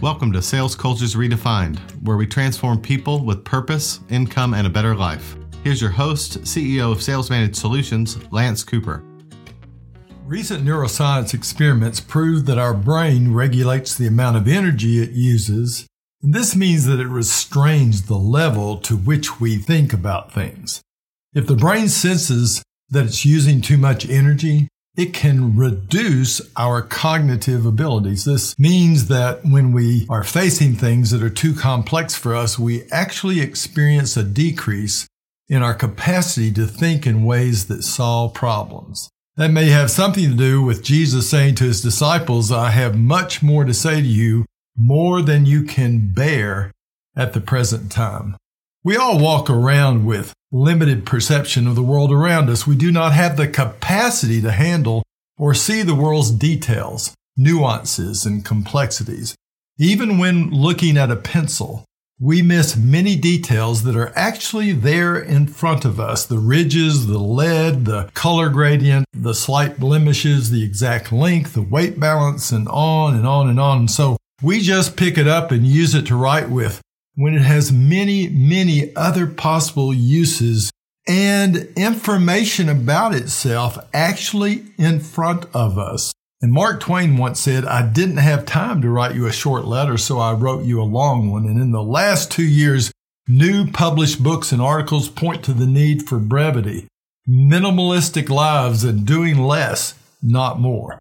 Welcome to Sales Cultures Redefined, where we transform people with purpose, income, and a better life. Here's your host, CEO of Sales Managed Solutions, Lance Cooper. Recent neuroscience experiments prove that our brain regulates the amount of energy it uses. And this means that it restrains the level to which we think about things. If the brain senses that it's using too much energy, it can reduce our cognitive abilities. This means that when we are facing things that are too complex for us, we actually experience a decrease in our capacity to think in ways that solve problems. That may have something to do with Jesus saying to his disciples, I have much more to say to you, more than you can bear at the present time. We all walk around with limited perception of the world around us. We do not have the capacity to handle or see the world's details, nuances, and complexities. Even when looking at a pencil, we miss many details that are actually there in front of us the ridges, the lead, the color gradient, the slight blemishes, the exact length, the weight balance, and on and on and on. So we just pick it up and use it to write with when it has many, many other possible uses and information about itself actually in front of us. And Mark Twain once said, I didn't have time to write you a short letter, so I wrote you a long one. And in the last two years, new published books and articles point to the need for brevity, minimalistic lives, and doing less, not more.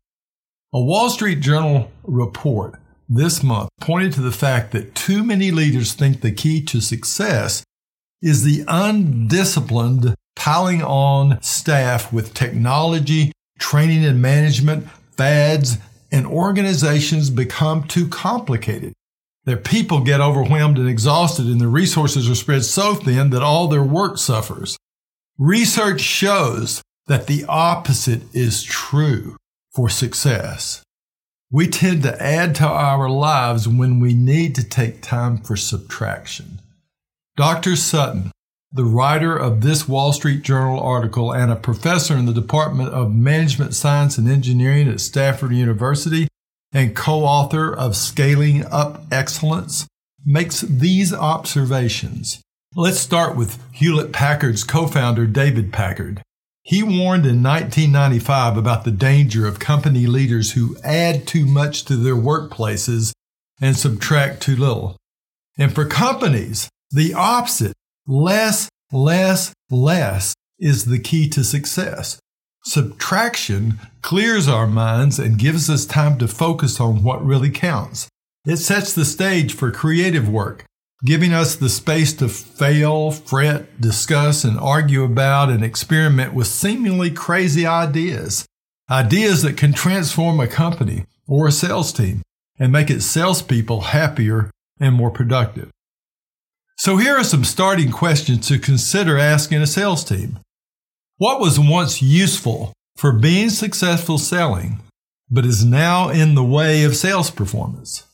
A Wall Street Journal report this month pointed to the fact that too many leaders think the key to success is the undisciplined piling on staff with technology, training and management, fads, and organizations become too complicated. Their people get overwhelmed and exhausted, and the resources are spread so thin that all their work suffers. Research shows that the opposite is true for success. We tend to add to our lives when we need to take time for subtraction. Dr. Sutton, the writer of this Wall Street Journal article and a professor in the Department of Management Science and Engineering at Stanford University and co-author of Scaling Up Excellence, makes these observations. Let's start with Hewlett Packard's co-founder David Packard. He warned in 1995 about the danger of company leaders who add too much to their workplaces and subtract too little. And for companies, the opposite, less, less, less, is the key to success. Subtraction clears our minds and gives us time to focus on what really counts. It sets the stage for creative work, giving us the space to fail, fret, discuss, and argue about and experiment with seemingly crazy ideas. Ideas that can transform a company or a sales team and make its salespeople happier and more productive. So here are some starting questions to consider asking a sales team. What was once useful for being successful selling, but is now in the way of sales performance?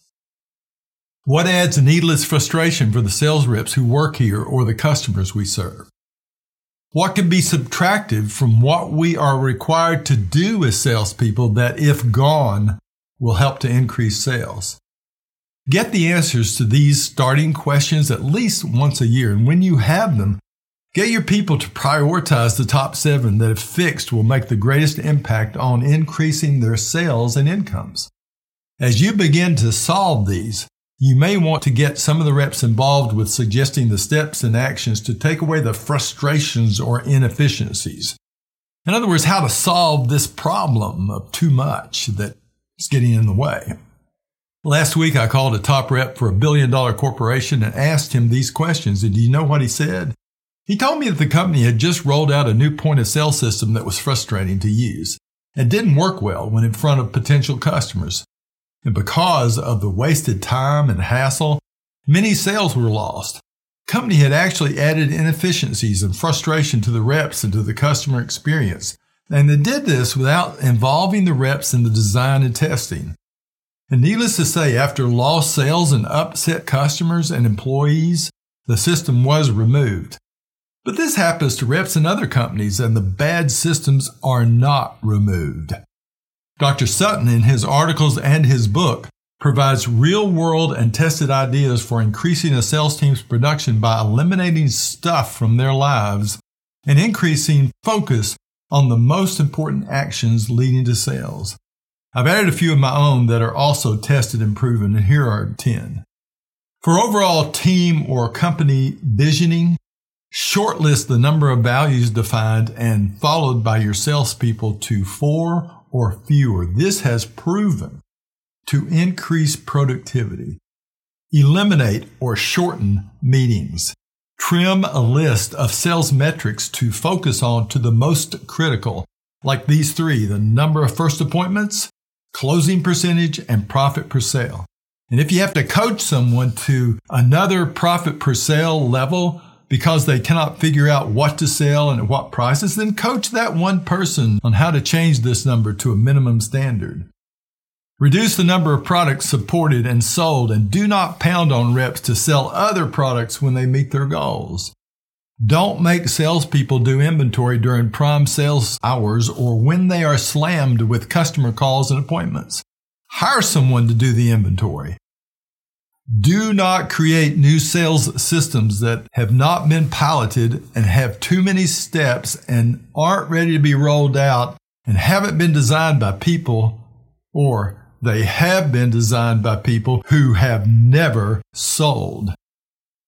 What adds needless frustration for the sales reps who work here or the customers we serve? What can be subtracted from what we are required to do as salespeople that, if gone, will help to increase sales? Get the answers to these starting questions at least once a year. And when you have them, get your people to prioritize the top seven that, if fixed, will make the greatest impact on increasing their sales and incomes. As you begin to solve these, you may want to get some of the reps involved with suggesting the steps and actions to take away the frustrations or inefficiencies. In other words, how to solve this problem of too much that's getting in the way. Last week, I called a top rep for a billion dollar corporation and asked him these questions. And do you know what he said? He told me that the company had just rolled out a new point of sale system that was frustrating to use and didn't work well when in front of potential customers. And because of the wasted time and hassle, many sales were lost. Company had actually added inefficiencies and frustration to the reps and to the customer experience. And they did this without involving the reps in the design and testing. And needless to say, after lost sales and upset customers and employees, the system was removed. But this happens to reps in other companies, and the bad systems are not removed. Dr. Sutton, in his articles and his book, provides real world and tested ideas for increasing a sales team's production by eliminating stuff from their lives and increasing focus on the most important actions leading to sales. I've added a few of my own that are also tested and proven, and here are 10. For overall team or company visioning, shortlist the number of values defined and followed by your salespeople to four or fewer. This has proven to increase productivity. Eliminate or shorten meetings. Trim a list of sales metrics to focus on to the most critical, like these three the number of first appointments, closing percentage, and profit per sale. And if you have to coach someone to another profit per sale level because they cannot figure out what to sell and at what prices, then coach that one person on how to change this number to a minimum standard. Reduce the number of products supported and sold, and do not pound on reps to sell other products when they meet their goals. Don't make salespeople do inventory during prime sales hours or when they are slammed with customer calls and appointments. Hire someone to do the inventory. Do not create new sales systems that have not been piloted and have too many steps and aren't ready to be rolled out and haven't been designed by people or they have been designed by people who have never sold.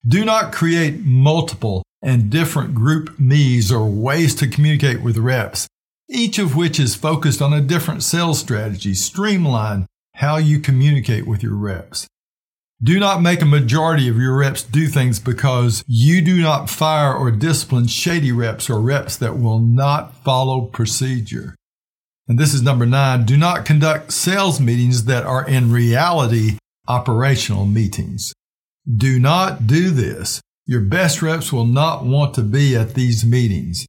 Do not create multiple and different GroupMe's or ways to communicate with reps, each of which is focused on a different sales strategy. Streamline how you communicate with your reps. Do not make a majority of your reps do things because you do not fire or discipline shady reps or reps that will not follow procedure. And this is number nine. Do not conduct sales meetings that are in reality operational meetings. Do not do this. Your best reps will not want to be at these meetings.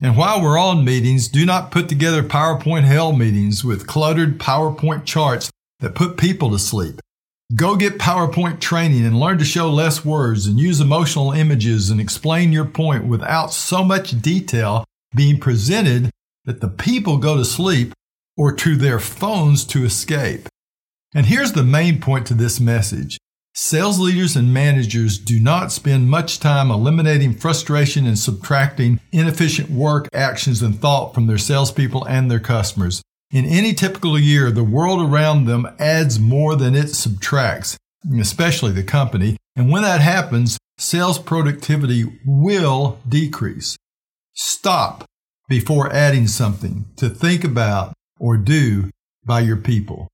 And while we're on meetings, do not put together PowerPoint hell meetings with cluttered PowerPoint charts that put people to sleep. Go get PowerPoint training and learn to show less words and use emotional images and explain your point without so much detail being presented that the people go to sleep or to their phones to escape. And here's the main point to this message. Sales leaders and managers do not spend much time eliminating frustration and subtracting inefficient work, actions, and thought from their salespeople and their customers. In any typical year, the world around them adds more than it subtracts, especially the company. And when that happens, sales productivity will decrease. Stop before adding something to think about or do by your people.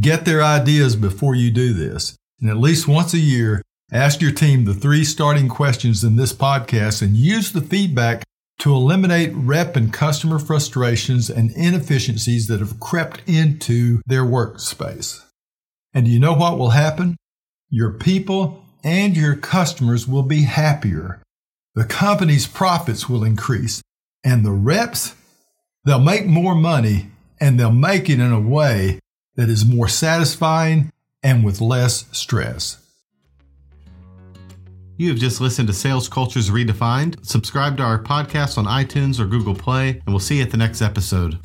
Get their ideas before you do this. And at least once a year, ask your team the three starting questions in this podcast and use the feedback to eliminate rep and customer frustrations and inefficiencies that have crept into their workspace. And do you know what will happen? Your people and your customers will be happier. The company's profits will increase and the reps, they'll make more money and they'll make it in a way that is more satisfying and with less stress. You have just listened to Sales Cultures Redefined. Subscribe to our podcast on iTunes or Google Play, and we'll see you at the next episode.